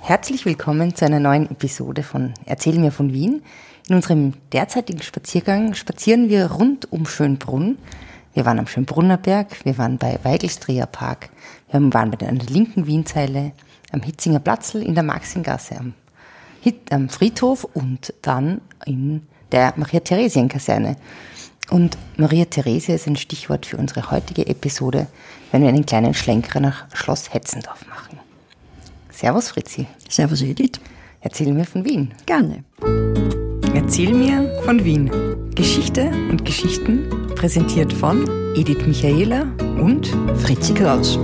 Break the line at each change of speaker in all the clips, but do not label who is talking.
Herzlich willkommen zu einer neuen Episode von Erzähl mir von Wien. In unserem derzeitigen Spaziergang spazieren wir rund um Schönbrunn. Wir waren am Schönbrunner Berg, wir waren bei Weigelstreher Park, wir waren bei der linken Wienzeile, am Hitzinger Platzl, in der Maxingasse, am, Hit, am Friedhof und dann in der Maria-Theresien-Kaserne. Und Maria Theresia ist ein Stichwort für unsere heutige Episode, wenn wir einen kleinen Schlenker nach Schloss Hetzendorf machen. Servus Fritzi.
Servus Edith.
Erzähl mir von Wien.
Gerne.
Erzähl mir von Wien. Geschichte und Geschichten präsentiert von Edith Michaela und Fritzi Kraus.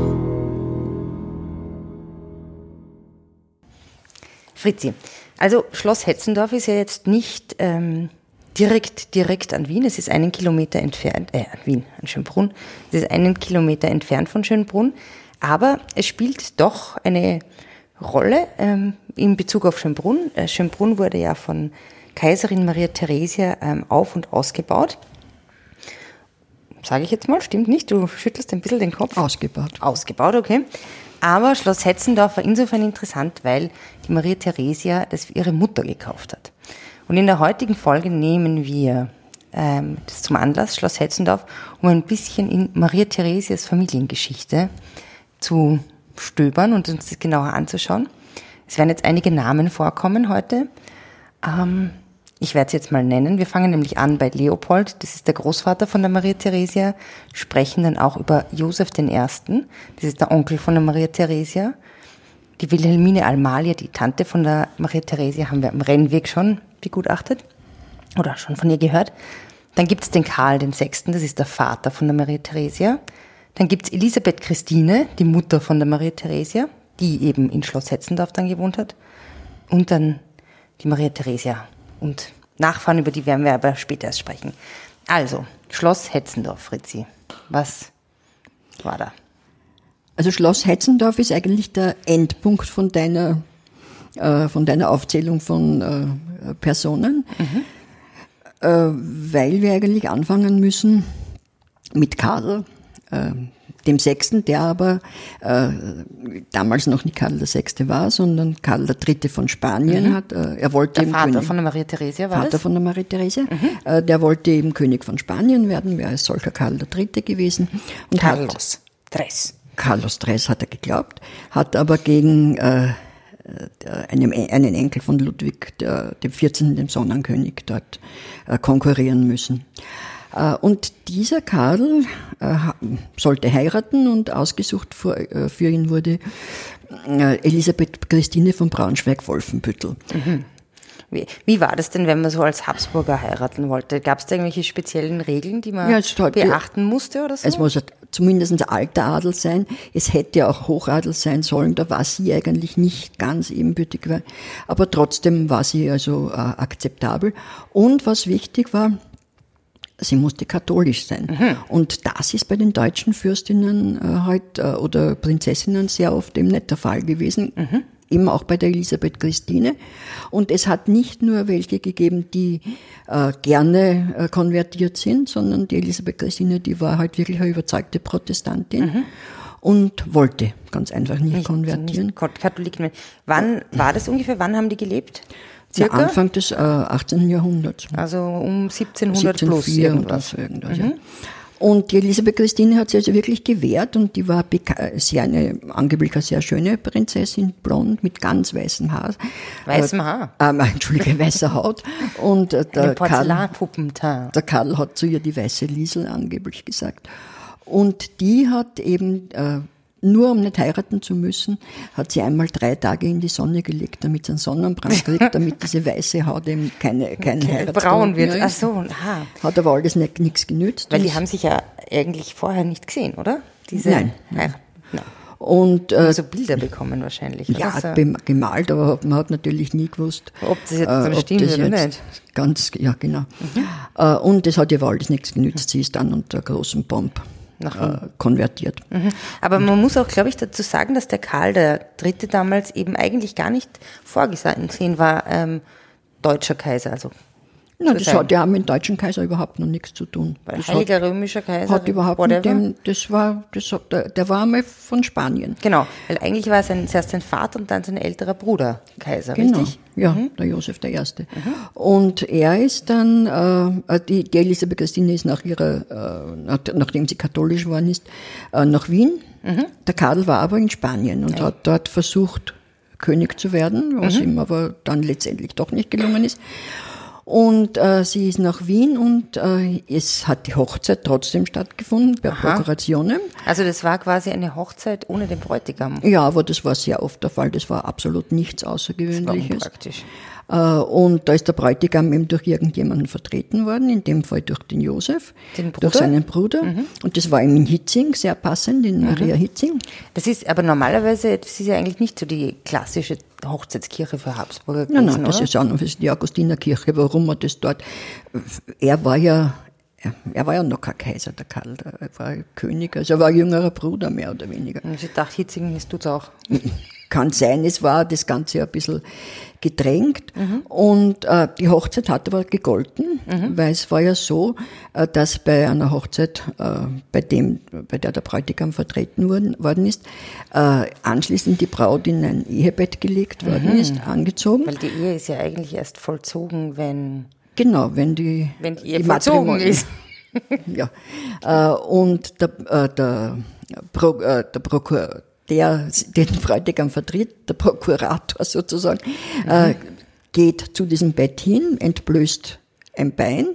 Fritzi, also Schloss Hetzendorf ist ja jetzt nicht ähm, direkt, direkt an Wien. Es ist einen Kilometer entfernt, äh, an Wien, an Schönbrunn. Es ist einen Kilometer entfernt von Schönbrunn. Aber es spielt doch eine Rolle ähm, in Bezug auf Schönbrunn. Äh, Schönbrunn wurde ja von Kaiserin Maria Theresia ähm, auf- und ausgebaut. Sage ich jetzt mal, stimmt nicht? Du schüttelst ein bisschen den Kopf.
Ausgebaut.
Ausgebaut, okay. Aber Schloss Hetzendorf war insofern interessant, weil die Maria Theresia das für ihre Mutter gekauft hat. Und in der heutigen Folge nehmen wir ähm, das zum Anlass, Schloss Hetzendorf, um ein bisschen in Maria Theresias Familiengeschichte zu stöbern und uns das genauer anzuschauen. Es werden jetzt einige Namen vorkommen heute. Ähm, ich werde es jetzt mal nennen. Wir fangen nämlich an bei Leopold, das ist der Großvater von der Maria Theresia, sprechen dann auch über Josef I., das ist der Onkel von der Maria Theresia. Die Wilhelmine Almalia, die Tante von der Maria Theresia, haben wir am Rennweg schon begutachtet oder schon von ihr gehört. Dann gibt's den Karl VI., das ist der Vater von der Maria Theresia. Dann gibt's Elisabeth Christine, die Mutter von der Maria Theresia, die eben in Schloss Hetzendorf dann gewohnt hat. Und dann die Maria Theresia. Und Nachfahren, über die werden wir aber später erst sprechen. Also, Schloss Hetzendorf, Fritzi. Was war da?
Also Schloss Hetzendorf ist eigentlich der Endpunkt von deiner, äh, von deiner Aufzählung von äh, Personen, mhm. äh, weil wir eigentlich anfangen müssen mit Karl, äh, dem Sechsten, der aber äh, damals noch nicht Karl VI. war, sondern Karl III. von Spanien mhm. hat. Äh, er wollte
der Vater König, von der Maria Theresia war
Vater
das?
von der Maria Theresia. Mhm. Äh, der wollte eben König von Spanien werden, wäre als solcher Karl III. gewesen.
Und Carlos Tres.
Carlos Tres hat er geglaubt, hat aber gegen äh, einem, einen Enkel von Ludwig, der, dem 14., dem Sonnenkönig, dort äh, konkurrieren müssen. Äh, und dieser Karl äh, sollte heiraten und ausgesucht für, äh, für ihn wurde Elisabeth Christine von Braunschweig-Wolfenbüttel.
Mhm. Wie, wie, war das denn, wenn man so als Habsburger heiraten wollte? Gab es da irgendwelche speziellen Regeln, die man ja, halt, beachten musste oder so?
Es muss zumindest alter Adel sein. Es hätte ja auch Hochadel sein sollen. Da war sie eigentlich nicht ganz ebenbürtig. Aber trotzdem war sie also äh, akzeptabel. Und was wichtig war, sie musste katholisch sein. Mhm. Und das ist bei den deutschen Fürstinnen äh, halt, äh, oder Prinzessinnen sehr oft eben nicht der Fall gewesen. Mhm. Eben auch bei der Elisabeth Christine. Und es hat nicht nur welche gegeben, die äh, gerne äh, konvertiert sind, sondern die Elisabeth Christine, die war halt wirklich eine überzeugte Protestantin. Mhm und wollte ganz einfach nicht, nicht konvertieren. Nicht
Katholiken. Wann war das ungefähr? Wann haben die gelebt?
Circa? Ja, Anfang des äh, 18. Jahrhunderts.
Also um 1700 plus irgendwas.
irgendwas mhm. ja. Und die Elisabeth Christine hat sich also wirklich gewehrt und die war sehr eine, angeblich eine sehr schöne Prinzessin, blond, mit ganz weißem Haar.
Weißem Haar?
Äh, äh, Entschuldige, weißer Haut. Und äh, der, Karl,
der
Karl hat zu ihr die weiße Liesel angeblich gesagt. Und die hat eben äh, nur um nicht heiraten zu müssen, hat sie einmal drei Tage in die Sonne gelegt, damit sie einen Sonnenbrand kriegt, damit diese weiße Haut eben keine, kein okay,
braun wird. Ach so, aha.
Hat aber alles nichts genützt.
Weil die haben sich ja eigentlich vorher nicht gesehen, oder?
Diese Nein. Heirat.
Nein. Und äh, so Bilder bekommen wahrscheinlich.
Ja, also, gemalt, aber man hat natürlich nie gewusst,
ob das jetzt äh, stimmt das oder nicht.
Ganz, ja genau. Mhm. Äh, und es hat ihr alles nichts genützt. Sie ist dann unter großem Pomp äh, konvertiert.
Mhm. Aber man muss auch, glaube ich, dazu sagen, dass der Karl der Dritte damals eben eigentlich gar nicht vorgesehen war, ähm, deutscher Kaiser, also
Na, das
sein.
hat ja mit dem deutschen Kaiser überhaupt noch nichts zu tun.
Weil
das
Heiliger Römischer Kaiser.
hat, hat überhaupt
whatever.
mit dem, das war, das hat, der, der war einmal von Spanien.
Genau, weil eigentlich war sein, zuerst sein Vater und dann sein älterer Bruder Kaiser,
Genau.
richtig?
Ja, der Josef der Erste. Und er ist dann, äh, die, die Elisabeth Christine ist nach ihrer, äh, nach, nachdem sie katholisch geworden ist, äh, nach Wien. Der Karl war aber in Spanien und hat dort versucht, König zu werden, was ihm aber dann letztendlich doch nicht gelungen ist. Und äh, sie ist nach Wien und äh, es hat die Hochzeit trotzdem stattgefunden, per Prokurationen.
Also das war quasi eine Hochzeit ohne den Bräutigam.
Ja, aber das war sehr oft der Fall. Das war absolut nichts
War
Außergewöhnliches.
unpraktisch.
Äh, Und da ist der Bräutigam eben durch irgendjemanden vertreten worden, in dem Fall durch den Josef,
Den
durch seinen Bruder. Und das war ihm in Hitzing sehr passend, in Maria Hitzing.
Das ist aber normalerweise, das ist ja eigentlich nicht so die klassische Hochzeitskirche für Habsburger
Nein,
gewesen,
nein, das
oder?
ist auch noch die Augustinerkirche. Warum er das dort? Er war ja, er- war ja noch kein Kaiser, der Karl. Er war König, also er war ein jüngerer Bruder, mehr oder weniger.
Und ich dachte, Hitzingen ist tut's auch.
Kann sein, es war das Ganze ein bisschen gedrängt. Und äh, die Hochzeit hat aber gegolten, weil es war ja so, äh, dass bei einer Hochzeit, äh, bei, dem, bei der der Bräutigam vertreten worden, worden ist, äh, anschließend die Braut in ein Ehebett gelegt worden ist, angezogen.
Weil die Ehe ist ja eigentlich erst vollzogen, wenn,
Genau, wenn die,
wenn die Ehe vollzogen
Matrimonien-
ist.
Ja. Äh, und der, äh, der, Pro, äh, der Prokur, der den Bräutigam vertritt, der Prokurator sozusagen, äh, geht zu diesem Bett hin, entblößt ein Bein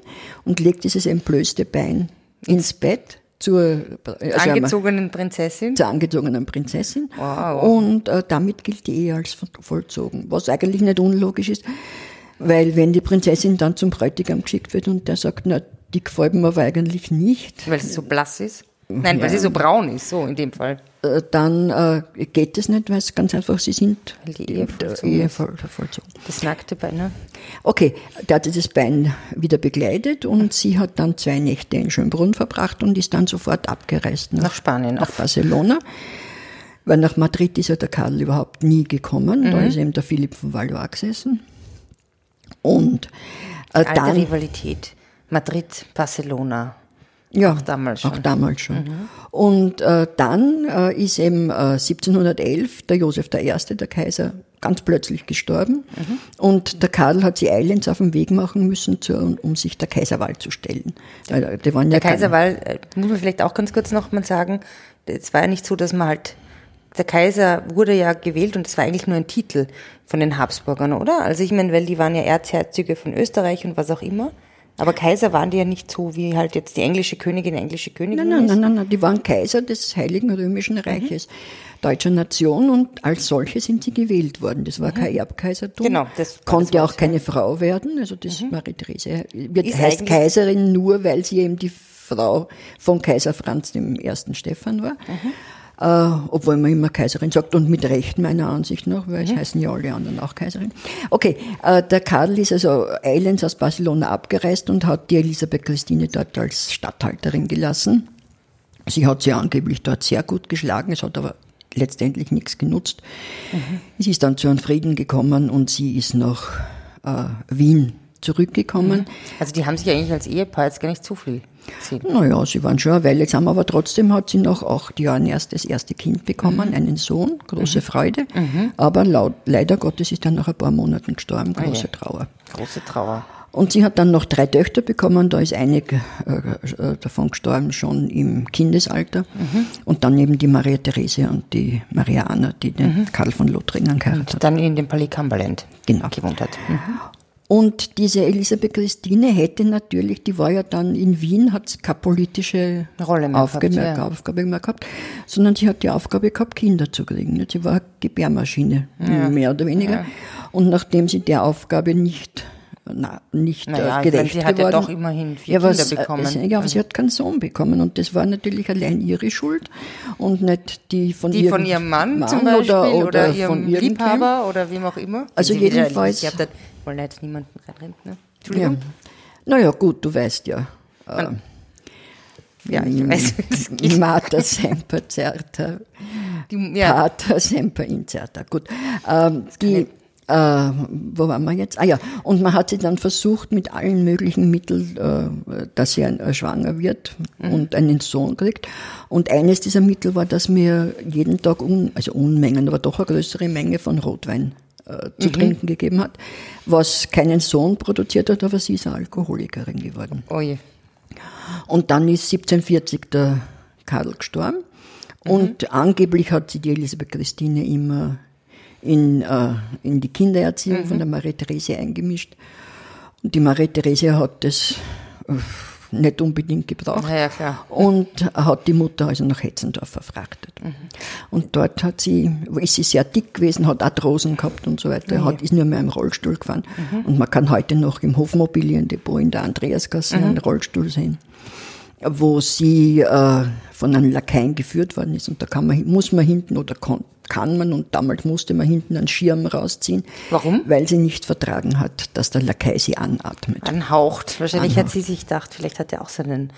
und legt dieses entblößte Bein ins Bett zur, also
Angezogenen Prinzessin.
zur angezogenen Prinzessin.
Wow.
Und äh, damit gilt die Ehe als vollzogen, was eigentlich nicht unlogisch ist, weil wenn die Prinzessin dann zum Bräutigam geschickt wird und der sagt, na, die gefällt mir aber eigentlich nicht,
Weil sie so blass ist. Nein, weil
Ja.
sie so braun ist, so in dem Fall.
äh, dann äh, geht es nicht, weil es ganz einfach, sie sind
Weil die Ehe vollzogen. Das nackte Bein, ne?
Okay, der hat dieses Bein wieder begleitet und sie hat dann zwei Nächte in Schönbrunn verbracht und ist dann sofort abgereist nach,
Nach Spanien.
nach Barcelona. Weil nach Madrid ist ja der Karl überhaupt nie gekommen.
Mhm.
Da ist eben der Philipp von Valois gesessen. Und äh,
Alte
dann,
Rivalität. Madrid, Barcelona.
Ja,
auch damals schon. Mhm.
Auch damals schon. Und äh, dann äh, ist eben äh, 1711 der Josef I., der Kaiser, ganz plötzlich gestorben.
Mhm.
Und der Karl hat sie eilends auf den Weg machen müssen, zu, um sich der Kaiserwahl zu stellen. Weil, die waren ja
Der
keine-
Kaiserwahl, äh, muss man vielleicht auch ganz kurz noch mal sagen, es war ja nicht so, dass man halt, der Kaiser wurde ja gewählt und es war eigentlich nur ein Titel von den Habsburgern, oder? Also ich meine, weil die waren ja Erzherzöge von Österreich und was auch immer. Aber Kaiser waren die ja nicht so, wie halt jetzt die englische Königin englische Königin
Nein, nein, nein, nein, nein, die waren Kaiser des Heiligen Römischen Reiches, deutscher Nation und als solche sind sie gewählt worden. Das war kein Erbkaisertum.
Genau, das
konnte
das
auch keine Frau werden. Also das Marie-Therese wird
Ist
heißt Kaiserin nur, weil sie eben die Frau von Kaiser Franz dem ersten Stephan war. Äh, obwohl man immer Kaiserin sagt und mit Recht meiner Ansicht nach, weil es heißen ja alle anderen auch Kaiserin. Okay, äh, der Karl ist also eilends aus Barcelona abgereist und hat die Elisabeth Christine dort als Statthalterin gelassen. Sie hat sie angeblich dort sehr gut geschlagen, es hat aber letztendlich nichts genutzt. Es ist dann zu einem Frieden gekommen und sie ist nach äh, Wien zurückgekommen.
Also die haben sich eigentlich als Ehepaar jetzt gar nicht so viel gesehen.
Naja, sie waren schon eine Weile zusammen, aber trotzdem hat sie nach acht Jahren erst das erste Kind bekommen, einen Sohn, große Freude. Aber laut, leider Gottes ist er nach ein paar Monaten gestorben, große
je.
Trauer.
Große Trauer.
Und sie hat dann noch drei Töchter bekommen, da ist eine äh, äh, davon gestorben schon im Kindesalter. Und dann eben die Maria Therese und die Maria Anna, die den Karl von Lothringen geheiratet hat.
Dann in dem Palais Cumberland
Genau.
gewohnt hat. Mhm.
Und diese Elisabeth Christine hätte natürlich, die war ja dann in Wien, hat keine politische
Rolle mehr
Aufgabe,
gehabt,
mehr,
ja.
Aufgabe mehr gehabt, sondern sie hat die Aufgabe gehabt, Kinder zu kriegen. nicht? Sie war eine Gebärmaschine, mehr oder weniger. Und nachdem sie der Aufgabe nicht, na, nicht
Naja,
äh, gerecht
sie hat ja doch immerhin vier
ja,
Kinder
was,
bekommen.
Äh, ja, aber sie hat keinen Sohn bekommen und das war natürlich allein ihre Schuld und nicht die von
Die von ihrem Mann, zum Beispiel
oder,
oder,
oder,
ihrem. Liebhaber oder wem auch immer.
Also
Sie wieder- wollen da jetzt niemanden reinrennen, ne?
Ja.
Entschuldigung.
Naja, gut, du weißt ja.
Ja, ich weiß, wie das geht.
Mater semper certa,
Die, ja,
pater semper incerta. Gut. Ähm, die, Äh, wo waren wir jetzt? Ah ja, und man hat sie dann versucht mit allen möglichen Mitteln, äh, dass sie ein, äh, schwanger wird mhm. und einen Sohn kriegt. Und eines dieser Mittel war, dass mir jeden Tag, un, also Unmengen, aber doch eine größere Menge von Rotwein äh, zu mhm. trinken gegeben hat, was keinen Sohn produziert hat, aber sie ist eine Alkoholikerin geworden.
Oh je.
Und dann ist 1740 der Karl gestorben. Mhm. Und angeblich hat sie die Elisabeth Christine immer in, äh, in die Kindererziehung mhm. von der Marie Therese eingemischt. Und die Marie Therese hat das äh, nicht unbedingt gebraucht.
Ja, klar.
Und hat die Mutter also nach Hetzendorf verfrachtet. Mhm. Und dort hat sie, ist sie sehr dick gewesen, hat Arthrosen gehabt und so weiter, mhm. hat, ist nur mehr im Rollstuhl gefahren. Mhm. Und man kann heute noch im Hofmobiliendepot in der Andreasgasse mhm. einen Rollstuhl sehen wo sie äh, von einem Lakaien geführt worden ist. Und da kann man, muss man hinten oder kann, kann man und damals musste man hinten einen Schirm rausziehen.
Warum?
Weil sie nicht vertragen hat, dass der Lakai sie anatmet.
Anhaucht. Wahrscheinlich Anhaucht. hat sie sich gedacht, vielleicht hat er auch so einen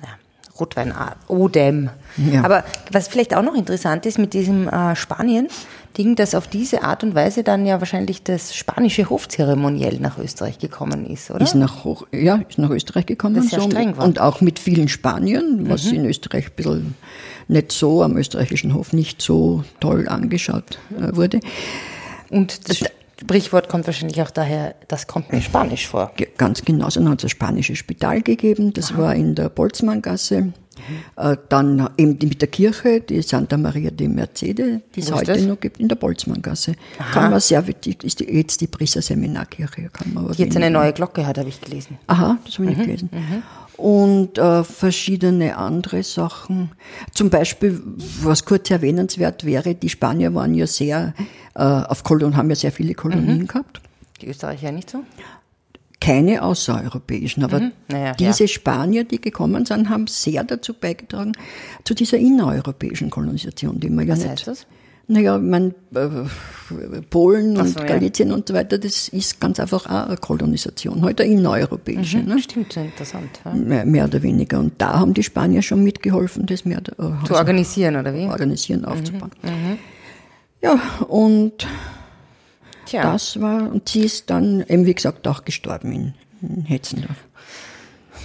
ja, Rotwein-Odem. Ja. Aber was vielleicht auch noch interessant ist mit diesem äh, Spanien, Ding, dass auf diese Art und Weise dann ja wahrscheinlich das spanische Hofzeremoniell nach Österreich gekommen ist, oder?
Ist nach, Hoch, ja, ist nach Österreich gekommen. Das
sehr so, streng war.
Und auch mit vielen Spaniern, was mhm. in Österreich ein bisschen nicht so, am österreichischen Hof nicht so toll angeschaut äh, wurde.
Und das Sprichwort kommt wahrscheinlich auch daher, das kommt mir Spanisch vor.
Ganz genau, so hat es ein spanisches Spital gegeben, das Aha. war in der Boltzmanngasse. Mhm. Dann eben die mit der Kirche, die Santa Maria de Mercedes, die es heute das? noch gibt, in der Boltzmanngasse. Aha. Kann man sehr, ist die, jetzt die Priester Seminarkirche. Kann man
die jetzt eine neue Glocke hat, habe ich gelesen.
Aha, das habe ich mhm. nicht gelesen. Mhm. Und äh, verschiedene andere Sachen. Zum Beispiel, was kurz erwähnenswert wäre, die Spanier waren ja sehr äh, auf Kolonien, haben ja sehr viele Kolonien mhm. gehabt.
Die Österreicher nicht so?
Keine außereuropäischen, aber mhm. naja, diese ja. Spanier, die gekommen sind, haben sehr dazu beigetragen, zu dieser innereuropäischen Kolonisation, die man
Was
ja
nicht. Heißt das?
Naja, mein, äh, Polen und so, Galizien ja. und so weiter, das ist ganz einfach auch eine Kolonisation, heute eine innereuropäische.
Mhm, ne? Stimmt, interessant.
Ja. Mehr, mehr, oder weniger. Und da haben die Spanier schon mitgeholfen, das mehr
äh, zu organisieren, oder wie?
Organisieren, mhm, aufzubauen. Mhm. Ja, und Tja. Das war, und sie ist dann eben, wie gesagt, auch gestorben in, in Hetzendorf.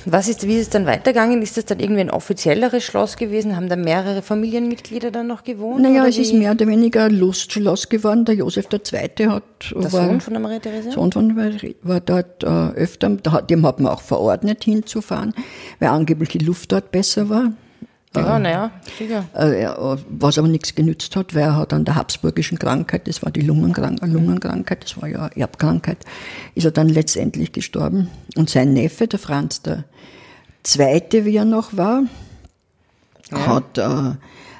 Was ist, wie ist es dann weitergegangen? Ist das dann irgendwie ein offizielleres Schloss gewesen? Haben da mehrere Familienmitglieder dann noch gewohnt?
Naja, es wie? ist mehr oder weniger ein Lustschloss geworden. Der Josef II. hat...
Der war, Sohn von der Maria Therese?
Sohn von der war dort äh, öfter, dem hat man auch verordnet hinzufahren, weil angeblich die Luft dort besser war.
Ja, naja, sicher.
Äh, was aber nichts genützt hat, weil er hat an der habsburgischen Krankheit, das war die Lungenkrank Lungenkrankheit, das war ja Erbkrankheit, ist er dann letztendlich gestorben. Und sein Neffe, der Franz der Zweite, wie er noch war, ja. hat äh,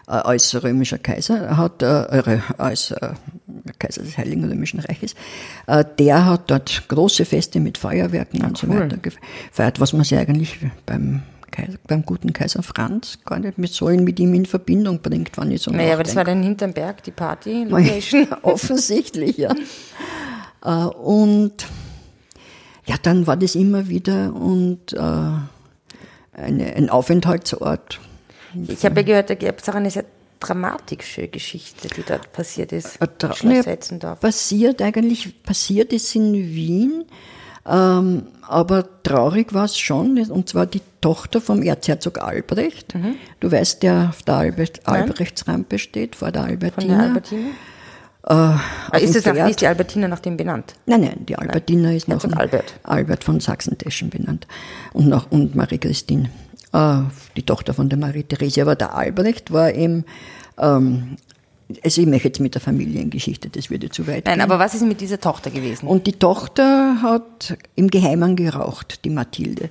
als römischer Kaiser, hat äh, als äh, Kaiser des Heiligen Römischen Reiches, äh, der hat dort große Feste mit Feuerwerken ja, und cool. so weiter gefeiert, was man sich eigentlich beim beim guten Kaiser Franz gar nicht mit so mit ihm in Verbindung bringt, wann ich so
Naja, aber das war dann hinterm Berg, die Party-Location.
Offensichtlich, ja. Äh, und ja, dann war das immer wieder und äh, eine, ein Aufenthaltsort.
Ich habe ja gehört, da gibt es auch eine sehr dramatische Geschichte, die dort passiert ist.
Schloss Hetzendorf. Passiert eigentlich, passiert ist in Wien ähm, aber traurig war es schon, und zwar die Tochter vom Erzherzog Albrecht. Mhm. Du weißt, der auf der Albert, Albrechtsrampe steht, vor der Albertina. Von der Albertina?
Äh, ist, das nach, ist die Albertina nach dem benannt?
Nein, nein, die Albertina nein. ist nach
Albert.
Albert von Sachsen-Teschen benannt. Und, nach, und Marie-Christine, äh, die Tochter von der Marie-Therese. Aber der Albrecht war eben ähm, also ich möchte jetzt mit der Familiengeschichte, das würde zu weit
Nein,
gehen.
aber was ist mit dieser Tochter gewesen?
Und die Tochter hat im Geheimen geraucht, die Mathilde.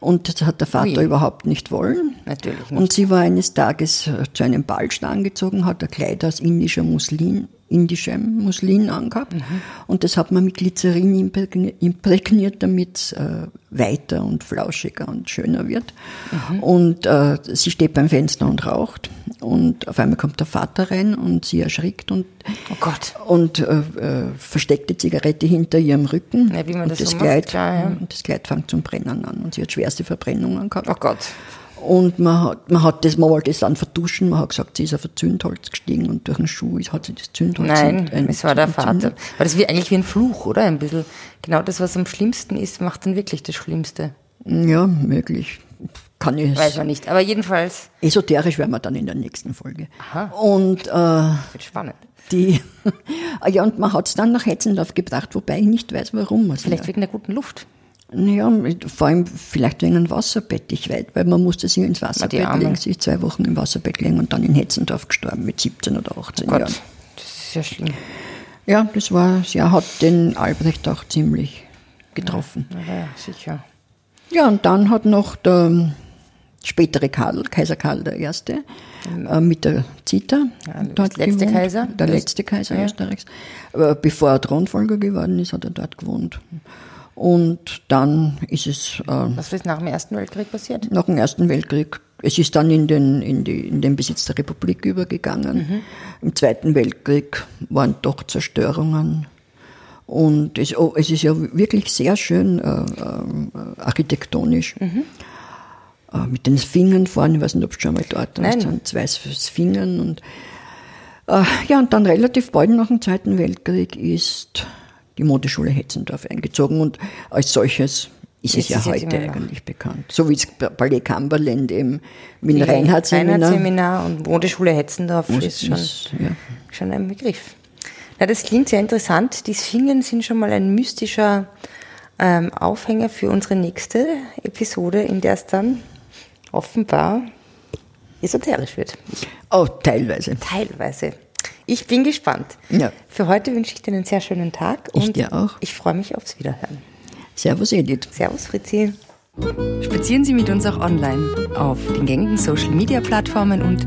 Und das hat der Vater Ui. überhaupt nicht wollen.
Natürlich nicht.
Und sie war eines Tages zu einem Ballst angezogen, hat ein Kleid aus indischer Muslin indischem Muslin angehabt. Mhm. Und das hat man mit Glycerin imprägniert, damit es äh, weiter und flauschiger und schöner wird. Mhm. Und äh, sie steht beim Fenster und raucht. Und auf einmal kommt der Vater rein und sie erschrickt und,
oh Gott.
und äh, äh, versteckt die Zigarette hinter ihrem Rücken.
Ja, wie man
und
das,
das,
so
Kleid,
macht, klar, ja.
und das Kleid fängt zum Brennen an und sie hat schwerste Verbrennungen gehabt.
Oh Gott.
Und man hat, man hat das, man wollte das dann vertuschen, man hat gesagt, sie ist auf ein Zündholz gestiegen und durch den Schuh hat sie das Zündholz
Nein, es war der Vater. War das wie, eigentlich wie ein Fluch, oder? Ein bisschen. Genau das, was am schlimmsten ist, macht dann wirklich das Schlimmste.
Ja, möglich. Kann ich
Weiß man nicht. Aber jedenfalls
Esoterisch werden wir dann in der nächsten Folge.
Aha.
Und äh,
wird spannend.
die, Ah ja, und man hat es dann nach Hetzendorf gebracht, wobei ich nicht weiß, warum. Also,
Vielleicht wegen der guten Luft.
ja, mit- vor allem vielleicht wegen einem Wasserbett, ich weiß, weil man musste sie ins Wasserbett legen, ist zwei Wochen im Wasserbett legen und dann in Hetzendorf gestorben mit 17 oder 18
Gott,
Jahren.
das ist ja schlimm.
Ja, das war, ja, hat den Albrecht auch ziemlich getroffen.
Ja, ja, sicher.
Ja, und dann hat noch der spätere Karl, Kaiser Karl I. Äh, mit der Zita
Ja, der
dort
letzte
gewohnt.
Kaiser.
Der letzte Kaiser
ja.
Österreichs. Aber bevor er Thronfolger geworden ist, hat er dort gewohnt. Und dann ist es äh,
Was ist nach dem Ersten Weltkrieg passiert?
nach dem Ersten Weltkrieg, es ist dann in den, in, die, in den Besitz der Republik übergegangen.
Mhm.
Im Zweiten Weltkrieg waren doch Zerstörungen. Und es, oh, es ist ja wirklich sehr schön äh, äh, architektonisch.
Mhm.
Äh, mit den Sphingen vorne, ich weiß nicht, ob du schon mal dort
Nein.
warst, sind zwei Sphingen. Und, äh, ja, und dann relativ bald nach dem Zweiten Weltkrieg ist die Modeschule Hetzendorf eingezogen und als solches ist es
Ist
ja
es jetzt
heute eigentlich bekannt. So wie das Ballet Cumberland eben mit dem Reinhardt-Seminar.
Reinhardt-Seminar und Modeschule Hetzendorf ist schon,
Ist, ja.
schon ein Begriff. Na, das klingt sehr interessant. Die Sphingen sind schon mal ein mystischer ähm, Aufhänger für unsere nächste Episode, in der es dann offenbar esoterisch wird.
Oh, teilweise.
Teilweise. Ich bin gespannt.
Ja.
Für heute wünsche ich dir einen sehr schönen Tag
Ich
und
dir auch.
ich freue mich aufs Wiederhören.
Servus, Edith.
Servus, Fritzi.
Spazieren Sie mit uns auch online auf den gängigen Social Media Plattformen und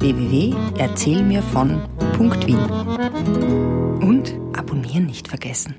www.erzählmirvon.wien. Und abonnieren nicht vergessen.